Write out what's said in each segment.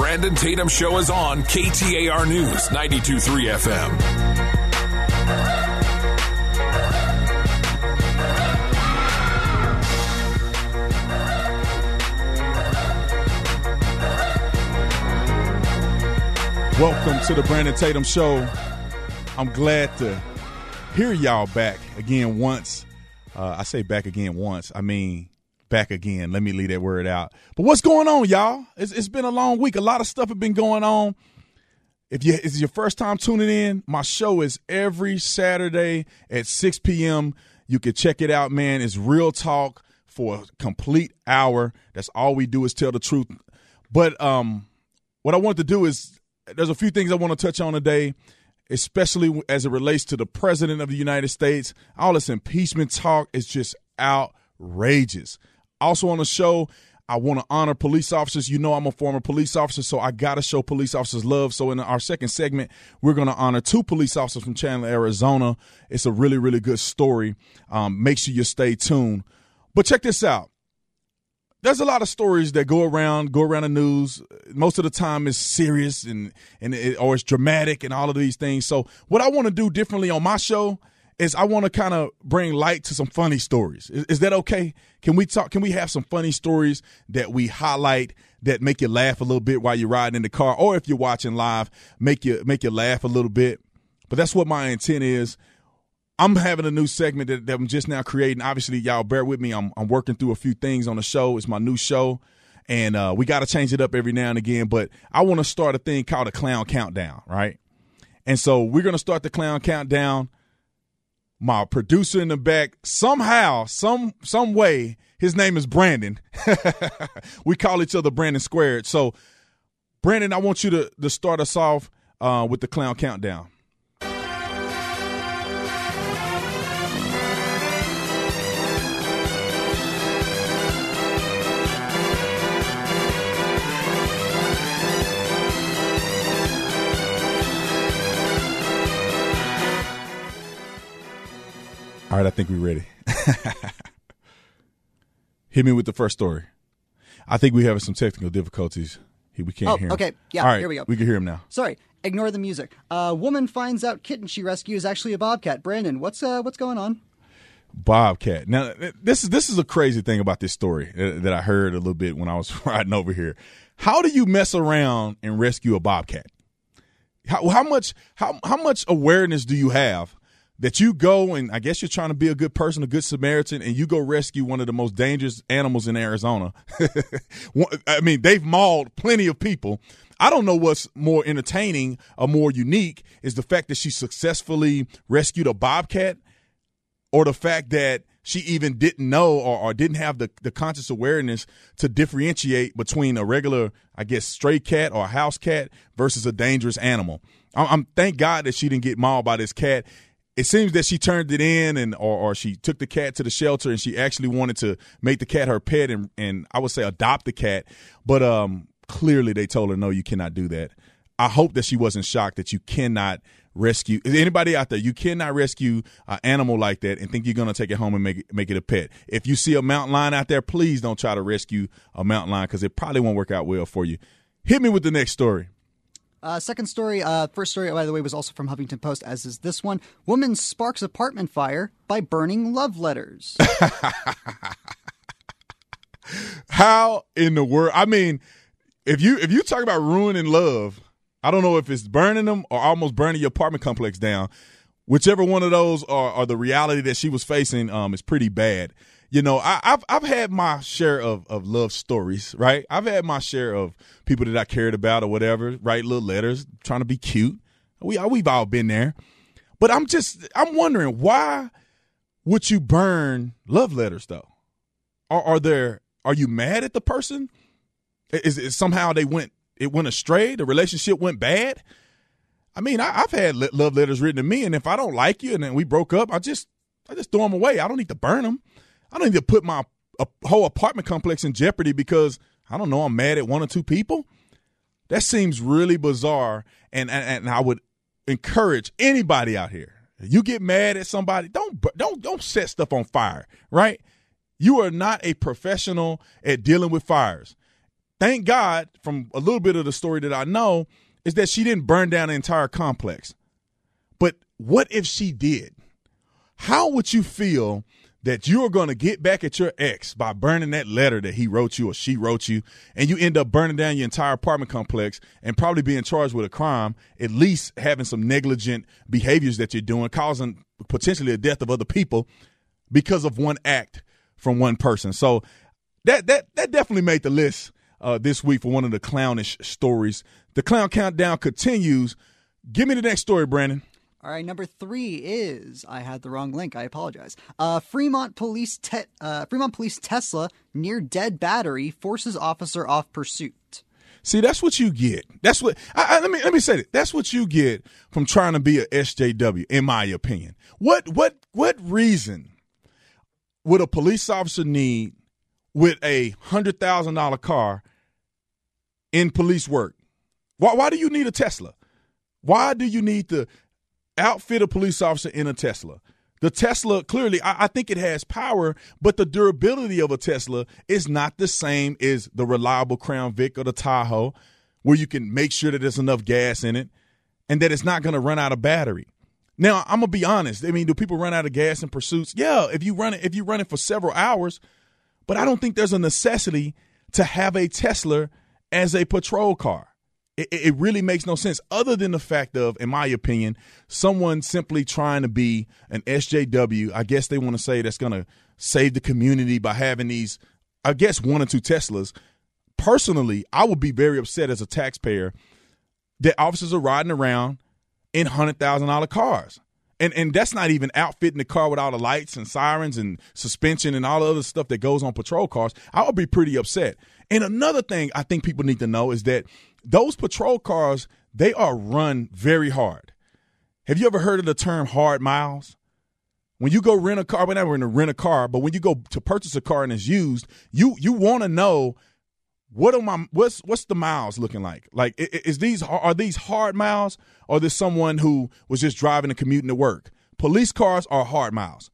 Brandon Tatum Show is on KTAR News 92.3 FM. Welcome to the Brandon Tatum Show. I'm glad to hear y'all back again once. Uh, I say back again once. I mean back again. Let me leave that word out. But what's going on, y'all? It's, it's been a long week. A lot of stuff have been going on. If you it's your first time tuning in, my show is every Saturday at 6 p.m. You can check it out, man. It's real talk for a complete hour. That's all we do is tell the truth. But um, what I want to do is there's a few things I want to touch on today, especially as it relates to the president of the United States. All this impeachment talk is just outrageous. Also on the show, I want to honor police officers. You know, I'm a former police officer, so I got to show police officers love. So, in our second segment, we're going to honor two police officers from Chandler, Arizona. It's a really, really good story. Um, make sure you stay tuned. But check this out there's a lot of stories that go around go around the news most of the time it's serious and and it, or it's dramatic and all of these things so what i want to do differently on my show is i want to kind of bring light to some funny stories is, is, that okay can we talk can we have some funny stories that we highlight that make you laugh a little bit while you're riding in the car or if you're watching live make you make you laugh a little bit but that's what my intent is I'm having a new segment that, that, I'm just now creating. Obviously, y'all bear with me. I'm, I'm working through a few things on the show. It's my new show, and uh, we got to change it up every now and again. But I want to start a thing called a clown countdown, right? And so we're gonna start the clown countdown. My producer in the back, somehow, some some way, his name is Brandon. we call each other Brandon Squared. So, Brandon, I want you to to start us off uh, with the clown countdown. All right, I think we're ready. Hit me with the first story. I think we have some technical difficulties. We can't oh, hear him. Okay, yeah, All right, here we go. We can hear him now. Sorry, ignore the music. A uh, woman finds out kitten she rescues is actually a bobcat. Brandon, what's uh, what's going on? Bobcat. Now, this is this is a crazy thing about this story that I heard a little bit when I was riding over here. How do you mess around and rescue a bobcat? How, how much how how much awareness do you have that you go and I guess you're trying to be a good person, a good Samaritan, and you go rescue one of the most dangerous animals in Arizona. I mean, they've mauled plenty of people. I don't know what's more entertaining or more unique is the fact that she successfully rescued a bobcat or the fact that she even didn't know or, or didn't have the, the conscious awareness to differentiate between a regular, I guess, stray cat or house cat versus a dangerous animal. I'm, I'm thank God that she didn't get mauled by this cat it seems that she turned it in and or, or she took the cat to the shelter and she actually wanted to make the cat her pet and, and I would say adopt the cat. But um, clearly they told her, no, you cannot do that. I hope that she wasn't shocked that you cannot rescue anybody out there. You cannot rescue an animal like that and think you're going to take it home and make it, make it a pet. If you see a mountain lion out there, please don't try to rescue a mountain lion because it probably won't work out well for you. Hit me with the next story. Uh, second story, uh, first story, by the way, was also from Huffington Post, as is this one. Woman sparks apartment fire by burning love letters. How in the world? I mean, if you if you talk about ruining love, I don't know if it's burning them or almost burning your apartment complex down. Whichever one of those are, are the reality that she was facing um, is pretty bad you know, I, have I've had my share of, of love stories, right? I've had my share of people that I cared about or whatever, write little letters, trying to be cute. We uh, we've all been there, but I'm just I'm wondering why would you burn love letters though? Are, are there are you mad at the person? Is it somehow they went it went astray? The relationship went bad. I mean, I, have had love letters written to me, and if I don't like you and then we broke up, I just I just throw them away. I don't need to burn them. I don't need to put my a whole apartment complex in jeopardy because I don't know I'm mad at one or two people. That seems really bizarre, and and, and I would encourage anybody out here. You get mad at somebody, don't don't don't set stuff on fire, right? You are not a professional at dealing with fires. thank God, from a little bit of the story that I know, is that she didn't burn down the entire complex. But what if she did? How would you feel that you're going to get back at your ex by burning that letter that he wrote you or she wrote you, and you end up burning down your entire apartment complex and probably being charged with a crime, at least having some negligent behaviors that you're doing, causing potentially the death of other people because of one act from one person. So that that that definitely made the list uh, this week for one of the clownish stories. The clown countdown continues. Give me the next story, Brandon. All right, number three is I had the wrong link. I apologize. Uh, Fremont police te- uh, Fremont police Tesla near dead battery forces officer off pursuit. See, that's what you get. That's what. I, I, let me let me say it. That's what you get from trying to be a SJW, in my opinion. What what what reason would a police officer need with a hundred thousand dollar car in police work? Why why do you need a Tesla? Why do you need to outfit a police officer in a Tesla? The Tesla, clearly, I, I, think it has power, but the durability of a Tesla is not the same as the reliable Crown Vic or the Tahoe, where you can make sure that there's enough gas in it and that it's not going to run out of battery. Now, I'm gonna be honest. I mean, do people run out of gas in pursuits? Yeah, if you run it, if you run it for several hours, but I don't think there's a necessity to have a Tesla as a patrol car it, it really makes no sense other than the fact of, in my opinion, someone simply trying to be an SJW. I guess they want to say that's going to save the community by having these, I guess, one or two Teslas. Personally, I would be very upset as a taxpayer that officers are riding around in hundred thousand dollar cars. And and that's not even outfitting the car with all the lights and sirens and suspension and all the other stuff that goes on patrol cars. I would be pretty upset. And another thing I think people need to know is that those patrol cars, they are run very hard. Have you ever heard of the term hard miles? When you go rent a car, whenever in to rent a car, but when you go to purchase a car and it's used, you you want to know what are my what's what's the miles looking like? Like is these are these hard miles or is this someone who was just driving and commuting to work? Police cars are hard miles.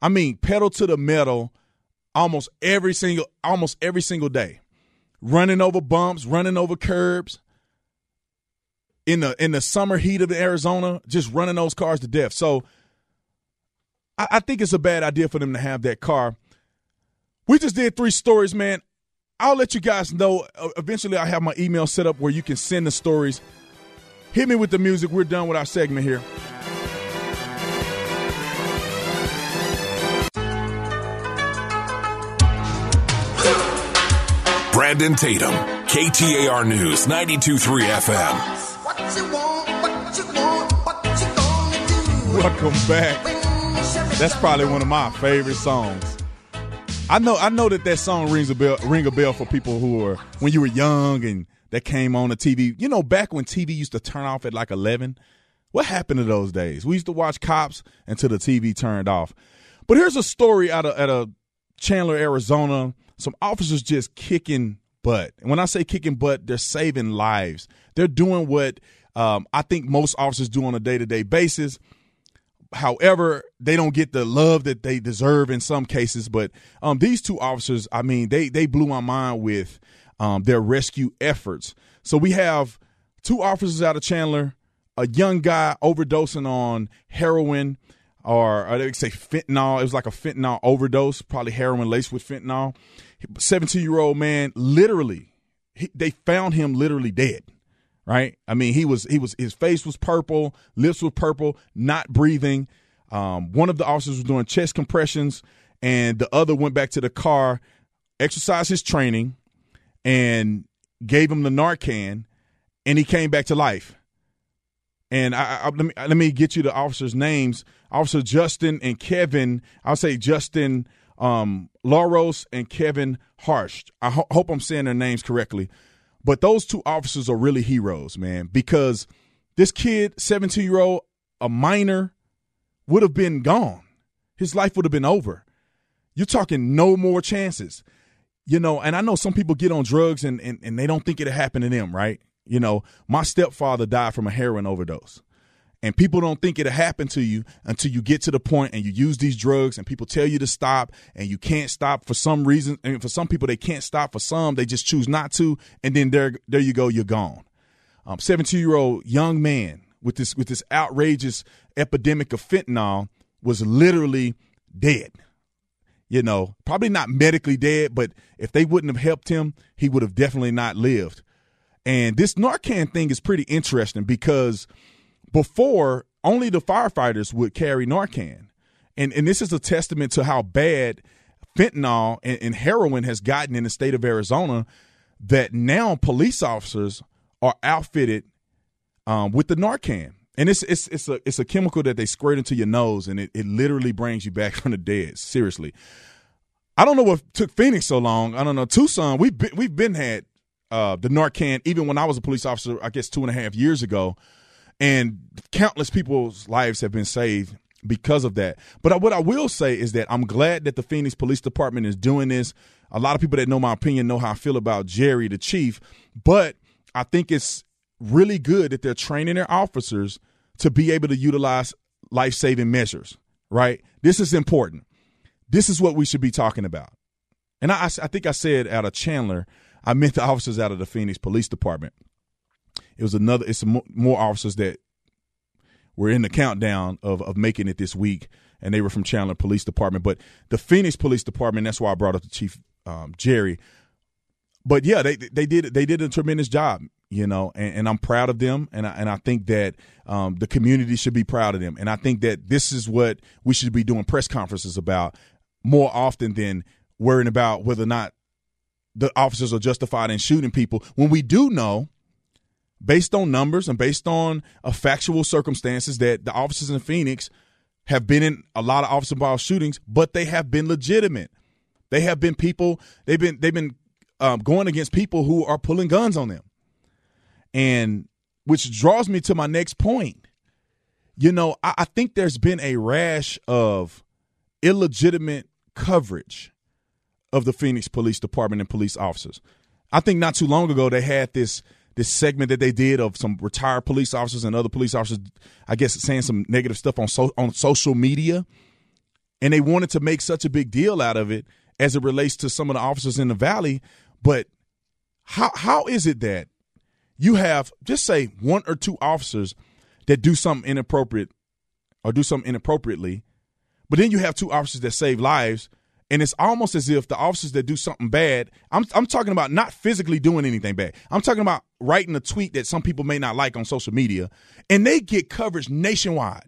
I mean, pedal to the metal almost every single almost every single day running over bumps, running over curbs. In the in the summer heat of Arizona, just running those cars to death. So I, I think it's a bad idea for them to have that car. We just did three stories, man. I'll let you guys know. Uh, eventually, I have my email set up where you can send the stories. Hit me with the music. We're done with our segment here. Brandon Tatum, KTAR News, 92.3 FM. Welcome back. That's probably one of my favorite songs. I know I know that that song rings a bell ring a bell for people who are when you were young and that came on the TV. You know, back when TV used to turn off at like 11. What happened to those days? We used to watch Cops until the TV turned off. But here's a story out of at a Chandler, Arizona some officers just kicking butt. And when I say kicking butt, they're saving lives. They're doing what um, I think most officers do on a day to day basis. However, they don't get the love that they deserve in some cases. But um, these two officers, I mean, they they blew my mind with um, their rescue efforts. So we have two officers out of Chandler, a young guy overdosing on heroin or, or they say fentanyl. It was like a fentanyl overdose, probably heroin laced with fentanyl. 17 year old man, literally, he, they found him literally dead. Right? I mean, he was he was his face was purple, lips were purple, not breathing. Um, one of the officers was doing chest compressions, and the other went back to the car, exercised his training, and gave him the Narcan, and he came back to life. And I, I, let me let me get you the officers' names. Officer Justin and Kevin. I'll say Justin um, Laros and Kevin Harsh. I ho- hope I'm saying their names correctly. But those two officers are really heroes, man, because this kid, 17 year old, a minor, would have been gone. His life would have been over. You're talking no more chances. You know, and I know some people get on drugs and, and, and they don't think it'll happen to them, right? You know, my stepfather died from a heroin overdose. and people don't think it'll happen to you until you get to the point and you use these drugs and people tell you to stop and you can't stop for some reason. And for some people they can't stop for some. They just choose not to. And then there there you go you're gone. Um, 17 year old young man with this with this outrageous epidemic of fentanyl was literally dead. You know probably not medically dead but if they wouldn't have helped him he would have definitely not lived and this narcan thing is pretty interesting because before, only the firefighters would carry Narcan. And, and this is a testament to how bad fentanyl and, and heroin has gotten in the state of Arizona that now police officers are outfitted um, with the Narcan. And it's it's it's a it's a chemical that they squirt into your nose, and it, it literally brings you back from the dead. Seriously, I don't know what took Phoenix so long. I don't know Tucson. We've been, we've been had uh, the Narcan even when I was a police officer. I guess two and a half years ago and countless people's lives have been saved because of that. But what I will say is that I'm glad that the Phoenix Police Department is doing this. A lot of people that know my opinion know how I feel about Jerry, the chief, but I think it's really good that they're training their officers to be able to utilize life saving measures, right? This is important. This is what we should be talking about. And I, I think I said out of Chandler, I meant the officers out of the Phoenix Police Department. It was another. It's more officers that were in the countdown of of making it this week, and they were from Chandler Police Department. But the Phoenix Police Department. That's why I brought up the chief um, Jerry. But yeah, they they did they did a tremendous job, you know, and, and I'm proud of them, and I, and I think that um, the community should be proud of them, and I think that this is what we should be doing press conferences about more often than worrying about whether or not the officers are justified in shooting people when we do know based on numbers and based on uh, factual circumstances that the officers in Phoenix have been in a lot of officer involved shootings, but they have been legitimate. They have been people. They've been they've been um, going against people who are pulling guns on them, and which draws me to my next point. You know, I, I think there's been a rash of illegitimate coverage of the Phoenix Police Department and police officers. I think not too long ago they had this this segment that they did of some retired police officers and other police officers, I guess, saying some negative stuff on so, on social media, and they wanted to make such a big deal out of it as it relates to some of the officers in the valley. But how how is it that you have just say one or two officers that do something inappropriate or do something inappropriately, but then you have two officers that save lives and it's almost as if the officers that do something bad, I'm, I'm talking about not physically doing anything bad. I'm talking about writing a tweet that some people may not like on social media, and they get coverage nationwide.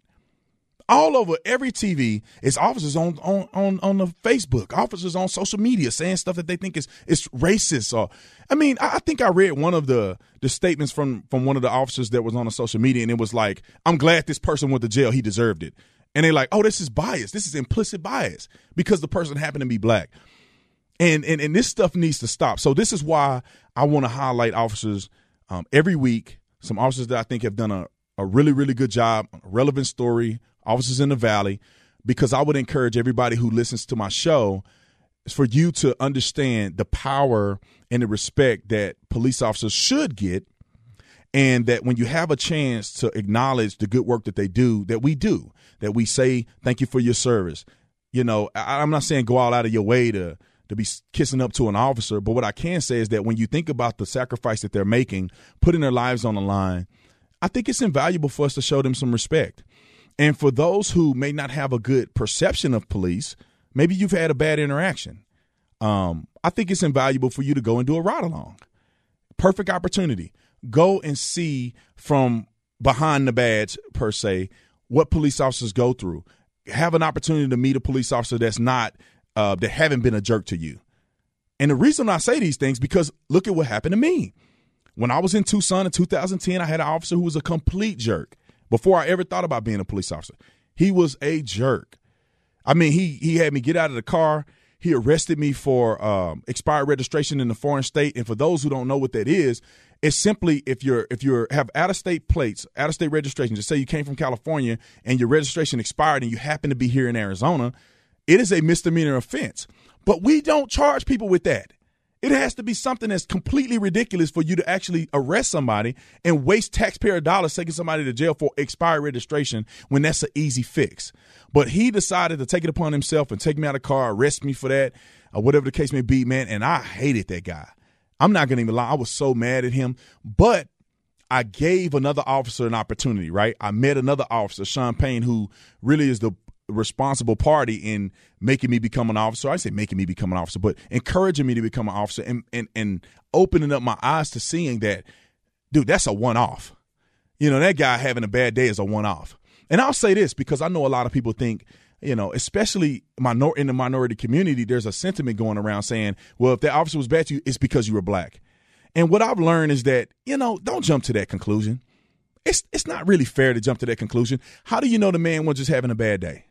All over every TV is officers on on on on the Facebook, officers on social media saying stuff that they think is is racist. Or, I mean, I, I think I read one of the the statements from from one of the officers that was on the social media, and it was like, "I'm glad this person went to jail. He deserved it." And they're like, "Oh, this is bias. This is implicit bias because the person happened to be black." And and and this stuff needs to stop. So this is why I want to highlight officers um, every week. Some officers that I think have done a, a really really good job, relevant story. Officers in the valley, because I would encourage everybody who listens to my show for you to understand the power and the respect that police officers should get and that when you have a chance to acknowledge the good work that they do that we do that we say thank you for your service. You know, I, I'm not saying go all out of your way to to be kissing up to an officer, but what I can say is that when you think about the sacrifice that they're making, putting their lives on the line, I think it's invaluable for us to show them some respect. And for those who may not have a good perception of police, maybe you've had a bad interaction. Um, I think it's invaluable for you to go and do a ride along. Perfect opportunity. Go and see from behind the badge, per se, what police officers go through. Have an opportunity to meet a police officer that's not uh, that haven't been a jerk to you. And the reason I say these things because look at what happened to me. When I was in Tucson in 2010, I had an officer who was a complete jerk. Before I ever thought about being a police officer, he was a jerk. I mean, he he had me get out of the car. He arrested me for um, expired registration in the foreign state. And for those who don't know what that is, it's simply if you're if you're have out of state plates, out of state registration. Just say you came from California and your registration expired and you happen to be here in Arizona, it is a misdemeanor offense. But we don't charge people with that. It has to be something that's completely ridiculous for you to actually arrest somebody and waste taxpayer dollars taking somebody to jail for expired registration when that's an easy fix. But he decided to take it upon himself and take me out of the car, arrest me for that, or whatever the case may be, man. And I hated that guy. I'm not going to even lie. I was so mad at him. But I gave another officer an opportunity, right? I met another officer, Sean Payne, who really is the responsible party in making me become an officer. I say making me become an officer, but encouraging me to become an officer and and, and opening up my eyes to seeing that, dude, that's a one off. You know, that guy having a bad day is a one off. And I'll say this because I know a lot of people think, you know, especially minor in the minority community, there's a sentiment going around saying, well, if that officer was bad to you, it's because you were black. And what I've learned is that, you know, don't jump to that conclusion. It's it's not really fair to jump to that conclusion. How do you know the man was just having a bad day?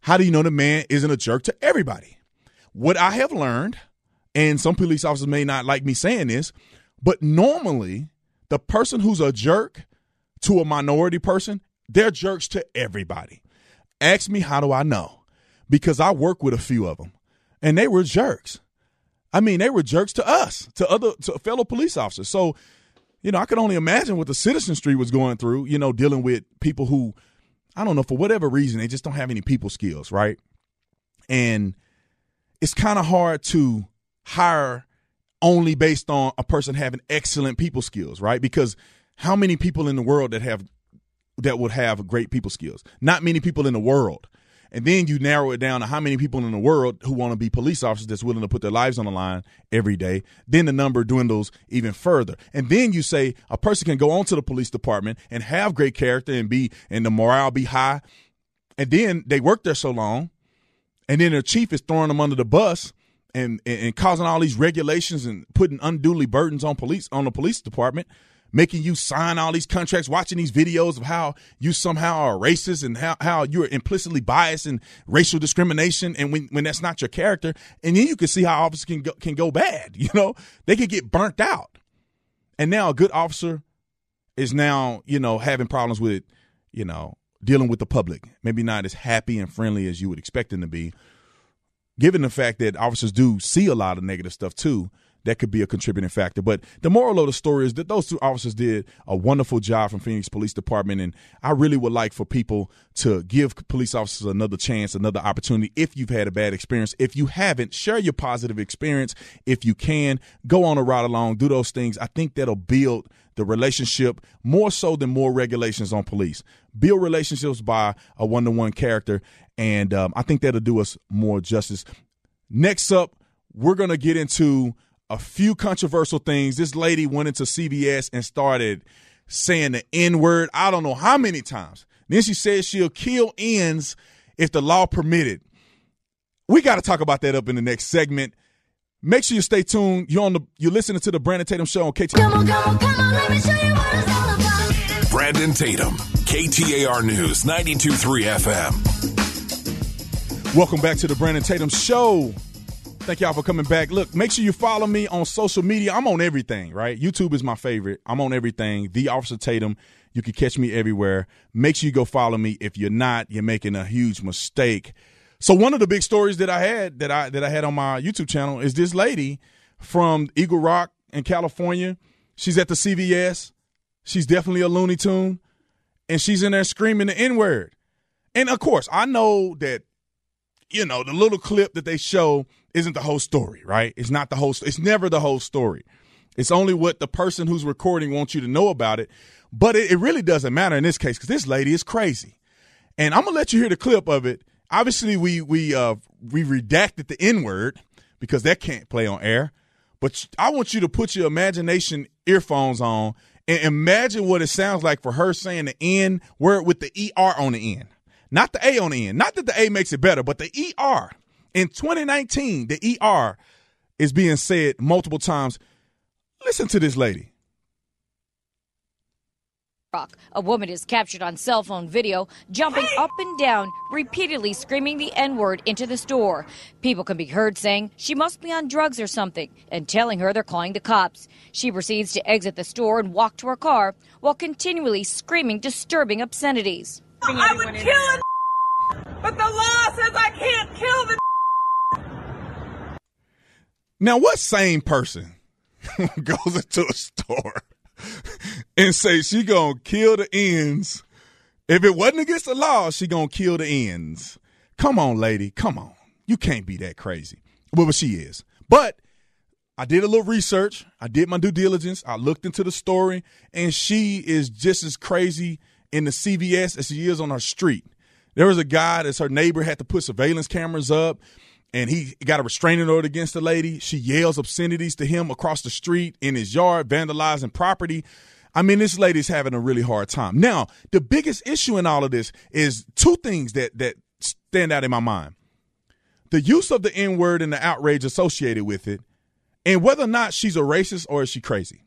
How do you know the man isn't a jerk to everybody? What I have learned, and some police officers may not like me saying this, but normally the person who's a jerk to a minority person, they're jerks to everybody. Ask me, how do I know? Because I work with a few of them, and they were jerks. I mean, they were jerks to us, to other to fellow police officers. So, you know, I could only imagine what the Citizen Street was going through. You know, dealing with people who, I don't know, for whatever reason, they just don't have any people skills, right? And it's kind of hard to hire only based on a person having excellent people skills, right? Because how many people in the world that have that would have great people skills? Not many people in the world. And then you narrow it down to how many people in the world who want to be police officers that's willing to put their lives on the line every day. Then the number dwindles even further. And then you say a person can go onto the police department and have great character and be and the morale be high. And then they work there so long, and then their chief is throwing them under the bus and, and, and causing all these regulations and putting unduly burdens on police on the police department making you sign all these contracts, watching these videos of how you somehow are racist and how, how you're implicitly biased and racial discrimination and when, when that's not your character. And then you can see how officers can go, can go bad. You know, they could get burnt out. And now a good officer is now, you know, having problems with, you know, dealing with the public. Maybe not as happy and friendly as you would expect them to be, given the fact that officers do see a lot of negative stuff too that could be a contributing factor. But the moral of the story is that those two officers did a wonderful job from Phoenix Police Department, and I really would like for people to give police officers another chance, another opportunity. If you've had a bad experience, if you haven't, share your positive experience. If you can, go on a ride along, do those things. I think that'll build the relationship more so than more regulations on police. Build relationships by a one to one character, and um, I think that'll do us more justice. Next up, we're going to get into a few controversial things. This lady went into CVS and started saying the N word, I don't know how many times. Then she said she'll kill ends if the law permitted. We got to talk about that up in the next segment. Make sure you stay tuned. You're on the you're listening to the Brandon Tatum Show on KT. Come on, come on, come on, let me show you what it's all about. Brandon Tatum, KTAR News, 92.3 FM. Welcome back to the Brandon Tatum Show. Thank y'all for coming back. Look, make sure you follow me on social media. I'm on everything, right? YouTube is my favorite. I'm on everything. The Officer Tatum. You can catch me everywhere. Make sure you go follow me. If you're not, you're making a huge mistake. So one of the big stories that I had that I that I had on my YouTube channel is this lady from Eagle Rock in California. She's at the CVS. She's definitely a Looney Tune, and she's in there screaming the N word. And of course, I know that you know the little clip that they show isn't the whole story, right? It's not the whole. It's never the whole story. It's only what the person who's recording wants you to know about it. But it, it really doesn't matter in this case because this lady is crazy. And I'm gonna let you hear the clip of it. Obviously, we we uh we redacted the N word because that can't play on air. But I want you to put your imagination earphones on and imagine what it sounds like for her saying the N word with the ER on the end. Not the A on the end. Not that the A makes it better, but the ER. In 2019, the ER is being said multiple times. Listen to this lady. A woman is captured on cell phone video jumping up and down, repeatedly screaming the N word into the store. People can be heard saying she must be on drugs or something and telling her they're calling the cops. She proceeds to exit the store and walk to her car while continually screaming disturbing obscenities. I would kill but the law says I can't kill the Now, what sane person goes into a store and say she gonna kill the ends? If it wasn't against the law, she gonna kill the ends. Come on, lady. Come on. You can't be that crazy. Well, she is. But I did a little research. I did my due diligence. I looked into the story, and she is just as crazy in the CVS as she is on her street. There was a guy that's her neighbor had to put surveillance cameras up, and he got a restraining order against the lady. She yells obscenities to him across the street in his yard, vandalizing property. I mean, this lady's having a really hard time. Now, the biggest issue in all of this is two things that that stand out in my mind. The use of the N word and the outrage associated with it, and whether or not she's a racist or is she crazy.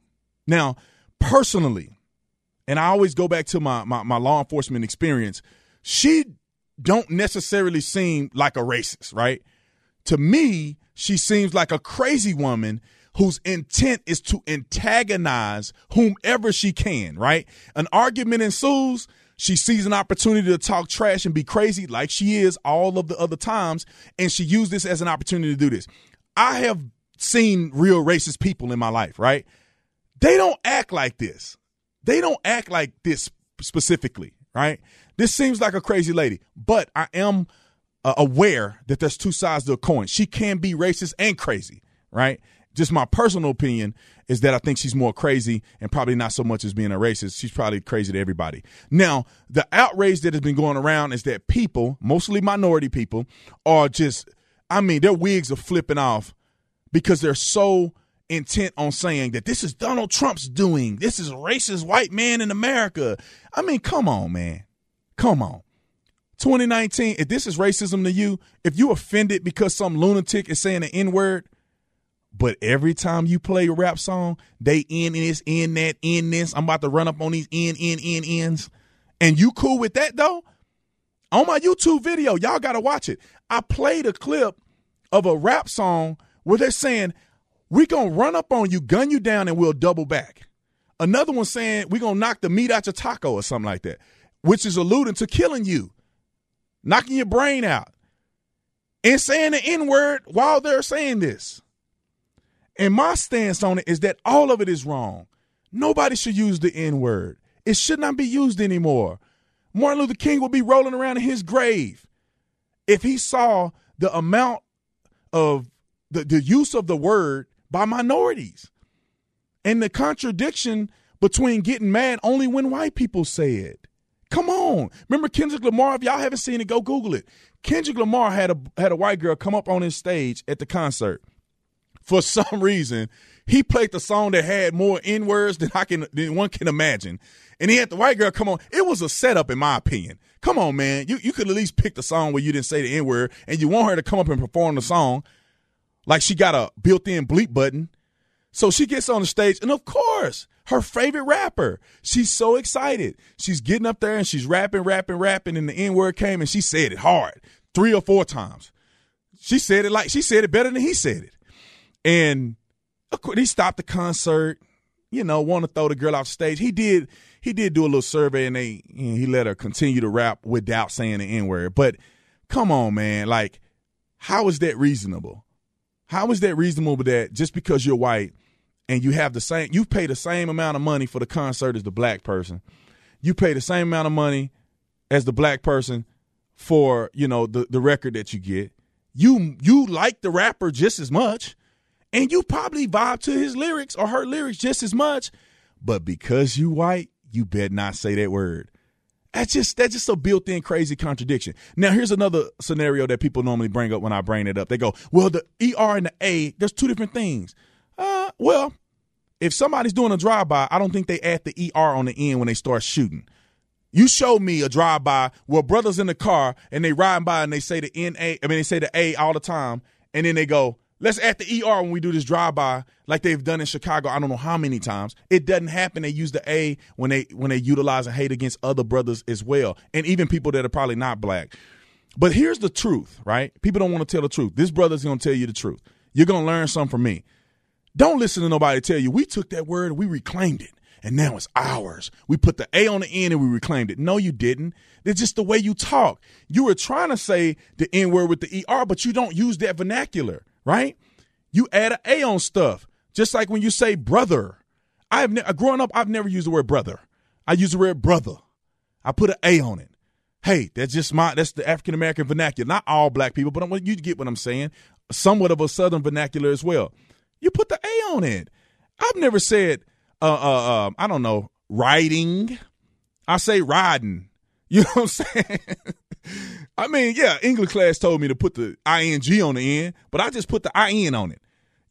Now, personally, and I always go back to my, my, my law enforcement experience, she don't necessarily seem like a racist, right? To me, she seems like a crazy woman whose intent is to antagonize whomever she can, right? An argument ensues. She sees an opportunity to talk trash and be crazy like she is all of the other times. And she used this as an opportunity to do this. I have seen real racist people in my life, right? They don't act like this. They don't act like this specifically, right? This seems like a crazy lady, but I am uh, aware that there's two sides to a coin. She can be racist and crazy, right? Just my personal opinion is that I think she's more crazy and probably not so much as being a racist. She's probably crazy to everybody. Now, the outrage that has been going around is that people, mostly minority people, are just, I mean, their wigs are flipping off because they're so intent on saying that this is Donald Trump's doing. This is racist white man in America. I mean, come on, man. Come on. 2019, if this is racism to you, if you offended because some lunatic is saying an N word, but every time you play a rap song, they in this, in that, in this. I'm about to run up on these in, in, in, ins. And you cool with that though? On my YouTube video, y'all gotta watch it. I played a clip of a rap song where they're saying, we gonna run up on you, gun you down, and we'll double back. Another one saying we're gonna knock the meat out your taco or something like that, which is alluding to killing you, knocking your brain out, and saying the N word while they're saying this. And my stance on it is that all of it is wrong. Nobody should use the N word. It should not be used anymore. Martin Luther King would be rolling around in his grave if he saw the amount of the, the use of the word by minorities and the contradiction between getting mad only when white people say it. Come on. Remember Kendrick Lamar? If y'all haven't seen it, go Google it. Kendrick Lamar had a had a white girl come up on his stage at the concert. For some reason, he played the song that had more N words than I can than one can imagine. And he had the white girl come on. It was a setup, in my opinion. Come on, man. You you could at least pick the song where you didn't say the N word and you want her to come up and perform the song like she got a built-in bleep button. So she gets on the stage, and of course, her favorite rapper. She's so excited. She's getting up there and she's rapping, rapping, rapping, and the N word came and she said it hard three or four times. She said it like she said it better than he said it. And of course, he stopped the concert, you know, want to throw the girl off stage. He did he did do a little survey and they know, he let her continue to rap without saying the N word. But come on, man, like, how is that reasonable? How is that reasonable that just because you're white and you have the same you pay the same amount of money for the concert as the black person, you pay the same amount of money as the black person for, you know, the, the record that you get. You you like the rapper just as much, and you probably vibe to his lyrics or her lyrics just as much, but because you white, you better not say that word. That's just that's just a built-in crazy contradiction. Now here's another scenario that people normally bring up when I bring it up. They go, "Well, the ER and the A, there's two different things." Uh, well, if somebody's doing a drive-by, I don't think they add the ER on the end when they start shooting. You show me a drive-by where brothers in the car and they riding by and they say the NA, I mean they say the A all the time, and then they go, Let's add the ER when we do this drive-by, like they've done in Chicago. I don't know how many times. It doesn't happen. They use the A when they when they utilize and hate against other brothers as well, and even people that are probably not black. But here's the truth, right? People don't want to tell the truth. This brother's gonna tell you the truth. You're gonna learn something from me. Don't listen to nobody tell you we took that word we reclaimed it and now it's ours. We put the A on the end and we reclaimed it. No, you didn't. It's just the way you talk. You were trying to say the N word with the ER, but you don't use that vernacular right? You add an A on stuff. Just like when you say brother. I've ne- growing up, I've never used the word brother. I use the word brother. I put an A on it. Hey, that's just my that's the African American vernacular. Not all black people, but I'm, you get what I'm saying. Somewhat of a Southern vernacular as well. You put the A on it. I've never said, uh, uh, uh I don't know, riding. I say riding. You know what I'm saying? I mean, yeah, English class told me to put the ing on the end, but I just put the in on it.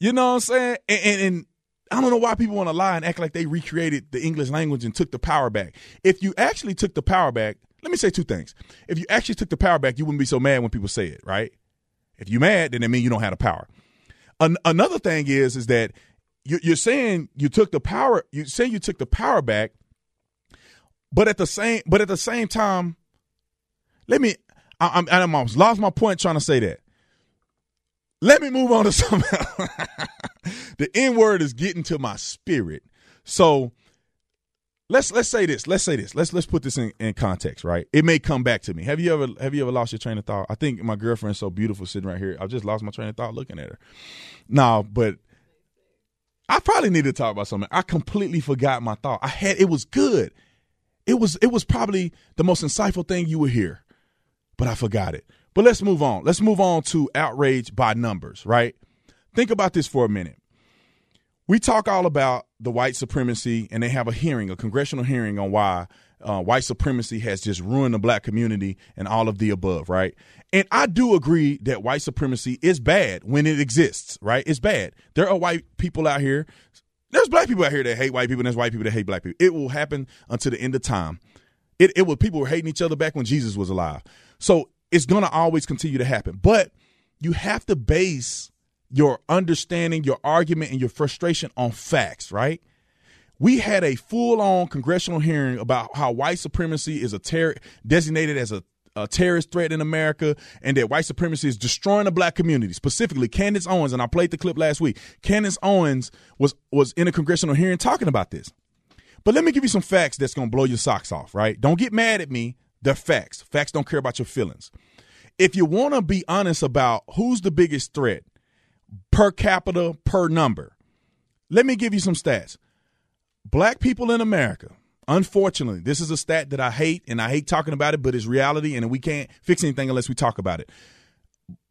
You know what I'm saying? And, and, and I don't know why people want to lie and act like they recreated the English language and took the power back. If you actually took the power back, let me say two things. If you actually took the power back, you wouldn't be so mad when people say it, right? If you're mad, then it means you don't have the power. An- another thing is, is that you- you're saying you took the power. You say you took the power back, but at the same, but at the same time, let me. I, I'm, I'm almost lost my point trying to say that. Let me move on to something. the N word is getting to my spirit. So let's let's say this. Let's say this. Let's let's put this in, in context, right? It may come back to me. Have you ever have you ever lost your train of thought? I think my girlfriend's so beautiful sitting right here. I just lost my train of thought looking at her. No, but I probably need to talk about something. I completely forgot my thought. I had it was good. It was it was probably the most insightful thing you would hear, but I forgot it. But let's move on. Let's move on to outrage by numbers, right? Think about this for a minute. We talk all about the white supremacy, and they have a hearing, a congressional hearing on why uh, white supremacy has just ruined the black community and all of the above, right? And I do agree that white supremacy is bad when it exists, right? It's bad. There are white people out here. There's black people out here that hate white people, and there's white people that hate black people. It will happen until the end of time. It it was people were hating each other back when Jesus was alive. So it's gonna always continue to happen. But you have to base your understanding, your argument, and your frustration on facts, right? We had a full on congressional hearing about how white supremacy is a terror designated as a, a terrorist threat in America and that white supremacy is destroying the black community. Specifically, Candace Owens, and I played the clip last week. Candace Owens was was in a congressional hearing talking about this. But let me give you some facts that's gonna blow your socks off, right? Don't get mad at me. They're facts. Facts don't care about your feelings. If you want to be honest about who's the biggest threat per capita, per number, let me give you some stats. Black people in America, unfortunately, this is a stat that I hate and I hate talking about it, but it's reality and we can't fix anything unless we talk about it.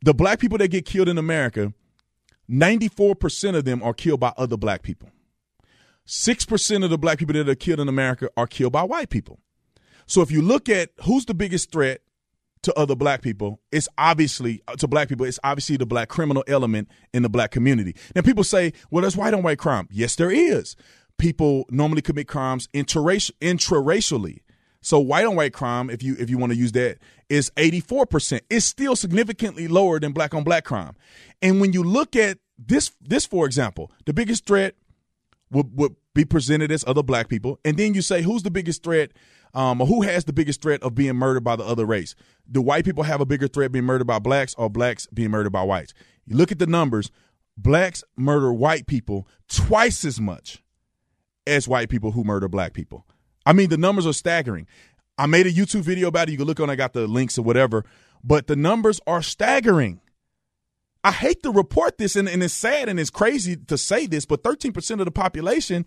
The black people that get killed in America, 94% of them are killed by other black people. 6% of the black people that are killed in America are killed by white people. So if you look at who's the biggest threat to other black people, it's obviously uh, to black people, it's obviously the black criminal element in the black community. Now people say, well, there's white on white crime. Yes, there is. People normally commit crimes intraracially. So white on white crime, if you if you want to use that, is 84%. It's still significantly lower than black on black crime. And when you look at this this for example, the biggest threat would, would be presented as other black people. And then you say, who's the biggest threat, um, who has the biggest threat of being murdered by the other race? Do white people have a bigger threat being murdered by blacks or blacks being murdered by whites? You look at the numbers, blacks murder white people twice as much as white people who murder black people. I mean, the numbers are staggering. I made a YouTube video about it. You can look on, I got the links or whatever, but the numbers are staggering. I hate to report this, and, and it's sad and it's crazy to say this, but 13% of the population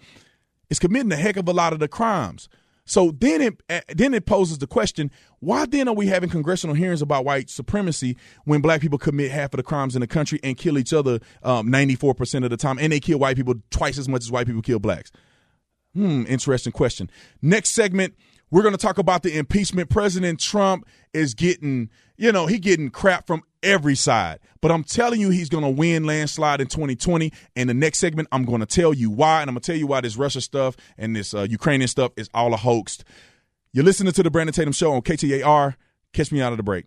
is committing a heck of a lot of the crimes. So then it uh, then it poses the question: Why then are we having congressional hearings about white supremacy when black people commit half of the crimes in the country and kill each other ninety four percent of the time, and they kill white people twice as much as white people kill blacks? Hmm, interesting question. Next segment, we're going to talk about the impeachment. President Trump is getting, you know, he getting crap from every side. But I'm telling you, he's going to win landslide in 2020. And the next segment, I'm going to tell you why, and I'm going to tell you why this Russia stuff and this uh, Ukrainian stuff is all a hoax. You're listening to the Brandon Tatum Show on KTAR. Catch me out of the break.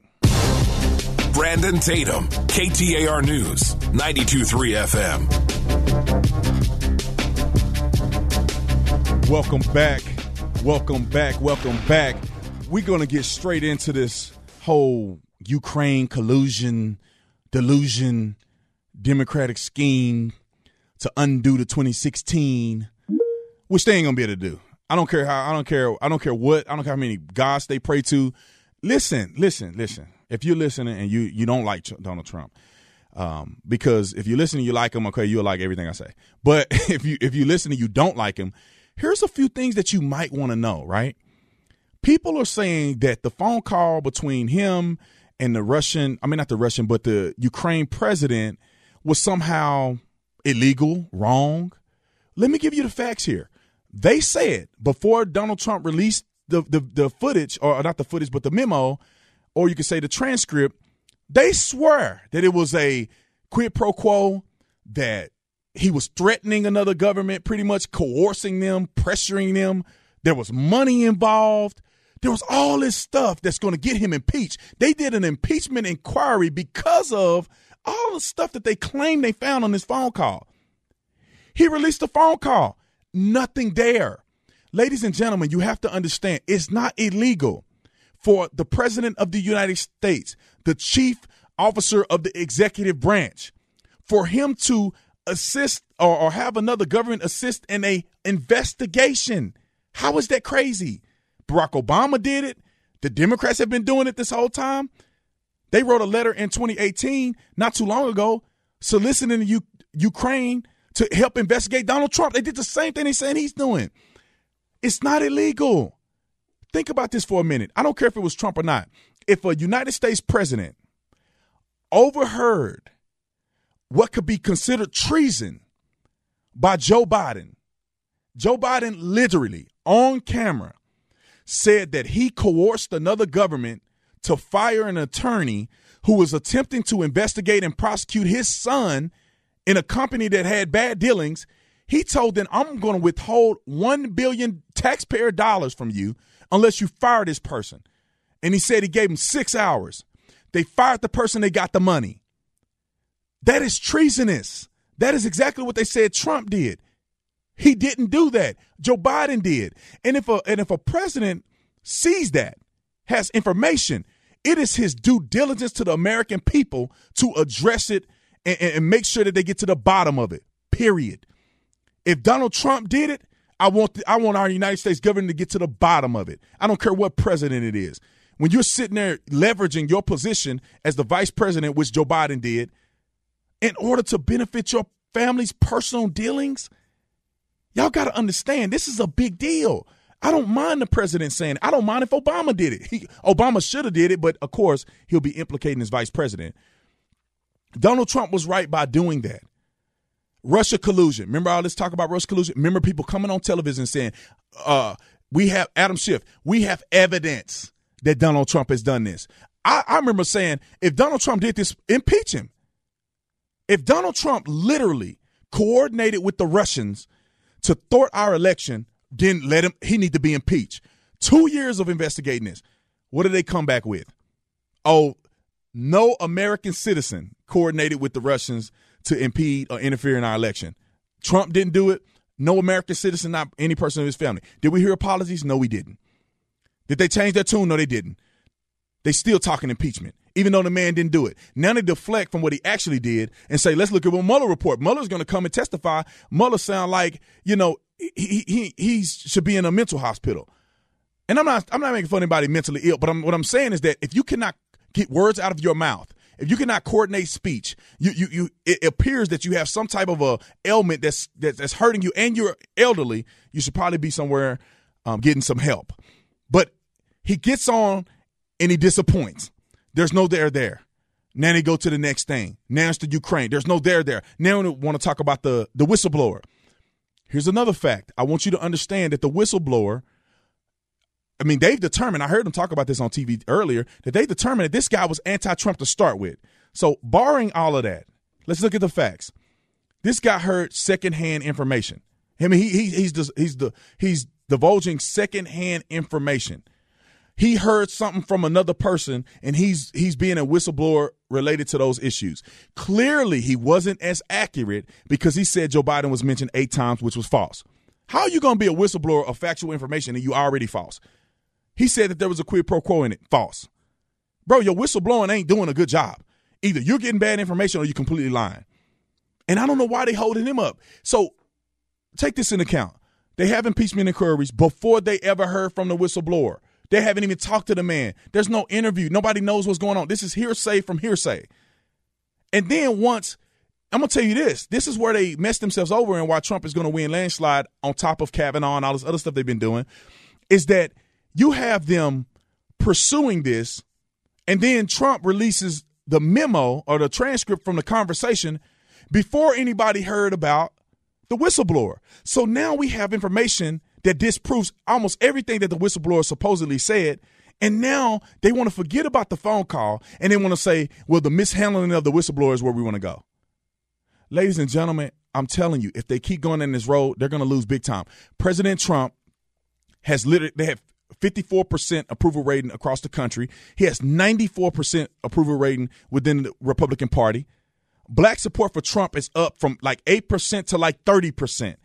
Brandon Tatum, KTAR News, 92.3 FM. Welcome back. Welcome back. Welcome back. We're going to get straight into this whole Ukraine collusion, delusion, Democratic scheme to undo the 2016, which they ain't going to be able to do. I don't care how, I don't care, I don't care what, I don't care how many gods they pray to. Listen, listen, listen. If you're listening and you, you don't like Donald Trump, Um, because if you listen you like him, okay, you'll like everything I say. But if you if you listen and you don't like him, here's a few things that you might want to know, right? People are saying that the phone call between him and the Russian, I mean not the Russian, but the Ukraine president was somehow illegal, wrong. Let me give you the facts here. They said before Donald Trump released the, the, the footage, or not the footage, but the memo, or you could say the transcript, they swear that it was a quid pro quo, that he was threatening another government, pretty much coercing them, pressuring them. There was money involved. There was all this stuff that's going to get him impeached. They did an impeachment inquiry because of all the stuff that they claim they found on this phone call. He released a phone call, nothing there. Ladies and gentlemen, you have to understand it's not illegal for the President of the United States, the chief officer of the executive branch, for him to assist or, or have another government assist in a investigation. How is that crazy? Barack Obama did it. The Democrats have been doing it this whole time. They wrote a letter in 2018, not too long ago, soliciting U- Ukraine to help investigate Donald Trump. They did the same thing they saying he's doing. It's not illegal. Think about this for a minute. I don't care if it was Trump or not. If a United States president overheard what could be considered treason by Joe Biden, Joe Biden literally on camera said that he coerced another government to fire an attorney who was attempting to investigate and prosecute his son in a company that had bad dealings. He told them, I'm going to withhold 1 billion taxpayer dollars from you unless you fire this person. And he said he gave him six hours. They fired the person, they got the money. That is treasonous. That is exactly what they said Trump did. He didn't do that. Joe Biden did. And if a and if a president sees that, has information, it is his due diligence to the American people to address it and, and make sure that they get to the bottom of it. Period. If Donald Trump did it, I want the, I want our United States government to get to the bottom of it. I don't care what president it is. When you're sitting there leveraging your position as the vice president, which Joe Biden did, in order to benefit your family's personal dealings, y'all got to understand this is a big deal. I don't mind the president saying. I don't mind if Obama did it. He, Obama should have did it, but of course he'll be implicating his vice president. Donald Trump was right by doing that. Russia collusion. Remember all this talk about Russia collusion? Remember people coming on television saying, uh, we have Adam Schiff, we have evidence that Donald Trump has done this. I, I remember saying, if Donald Trump did this, impeach him. If Donald Trump literally coordinated with the Russians to thwart our election, didn't let him. He need to be impeached. Two years of investigating this. What did they come back with? Oh, no American citizen coordinated with the Russians to impede or interfere in our election. Trump didn't do it. No American citizen, not any person in his family. Did we hear apologies? No, we didn't. Did they change their tune? No, they didn't. They still talking impeachment, even though the man didn't do it. Now they deflect from what he actually did and say, let's look at what Mueller report. Mueller's going to come and testify. Mueller sound like, you know, he he he should be in a mental hospital. And I'm not I'm not making fun of anybody mentally ill, but I'm, what I'm saying is that if you cannot get words out of your mouth, if you cannot coordinate speech, you you you it appears that you have some type of a ailment that's that's hurting you, and you're elderly. You should probably be somewhere um, getting some help. But he gets on and he disappoints. There's no there there. Now they go to the next thing. Now it's the Ukraine. There's no there there. Now we want to talk about the the whistleblower. Here's another fact. I want you to understand that the whistleblower, I mean, they've determined, I heard them talk about this on TV earlier, that they determined that this guy was anti Trump to start with. So, barring all of that, let's look at the facts. This guy heard secondhand information. I mean, he, he he's the, he's the he's divulging secondhand information he heard something from another person and he's he's being a whistleblower related to those issues. Clearly, he wasn't as accurate because he said Joe Biden was mentioned eight times, which was false. How are you going to be a whistleblower of factual information and you already false? He said that there was a quid pro quo in it. False. Bro, your whistleblowing ain't doing a good job. Either you're getting bad information or you're completely lying. And I don't know why they holding him up. So take this into account. They have impeachment inquiries before they ever heard from the whistleblower. They haven't even talked to the man. There's no interview. Nobody knows what's going on. This is hearsay from hearsay. And then once, I'm gonna tell you this: this is where they messed themselves over, and why Trump is gonna win landslide on top of Kavanaugh and all this other stuff they've been doing, is that you have them pursuing this, and then Trump releases the memo or the transcript from the conversation before anybody heard about the whistleblower. So now we have information that disproves almost everything that the whistleblower supposedly said. And now they want to forget about the phone call and they want to say, well, the mishandling of the whistleblower is where we want to go. Ladies and gentlemen, I'm telling you, if they keep going in this road, they're going to lose big time. President Trump has literally, they have 54% approval rating across the country. He has 94% approval rating within the Republican Party. Black support for Trump is up from like 8% to like 30%.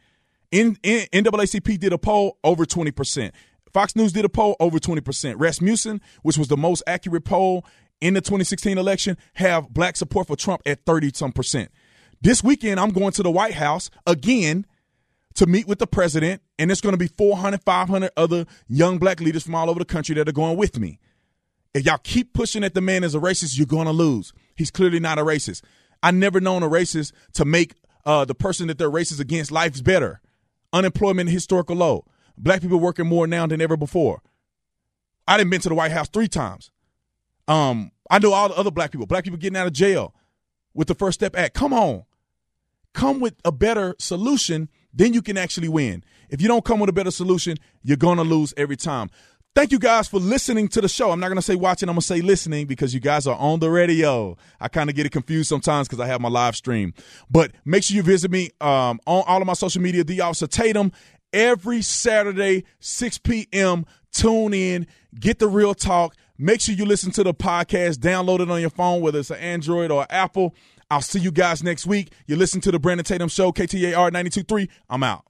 In, in, NAACP did a poll over 20%. Fox News did a poll over 20%. Rasmussen, which was the most accurate poll in the 2016 election, have black support for Trump at 30 some percent. This weekend, I'm going to the White House again to meet with the president, and it's going to be 400, 500 other young black leaders from all over the country that are going with me. If y'all keep pushing at the man as a racist, you're going to lose. He's clearly not a racist. I never known a racist to make uh, the person that they're racist against lives better. Unemployment historical low. Black people working more now than ever before. I didn't been to the White House three times. Um, I know all the other black people. Black people getting out of jail with the First Step Act. Come on, come with a better solution then you can actually win. If you don't come with a better solution, you're to lose every time. Thank you guys for listening to the show. I'm not going to say watching, I'm going to say listening because you guys are on the radio. I kind of get it confused sometimes because I have my live stream. But make sure you visit me um, on all of my social media, The Officer Tatum, every Saturday, 6 p.m. Tune in, get the real talk. Make sure you listen to the podcast, download it on your phone, whether it's an Android or Apple. I'll see you guys next week. You listen to the Brandon Tatum Show, KTAR 92.3. I'm out.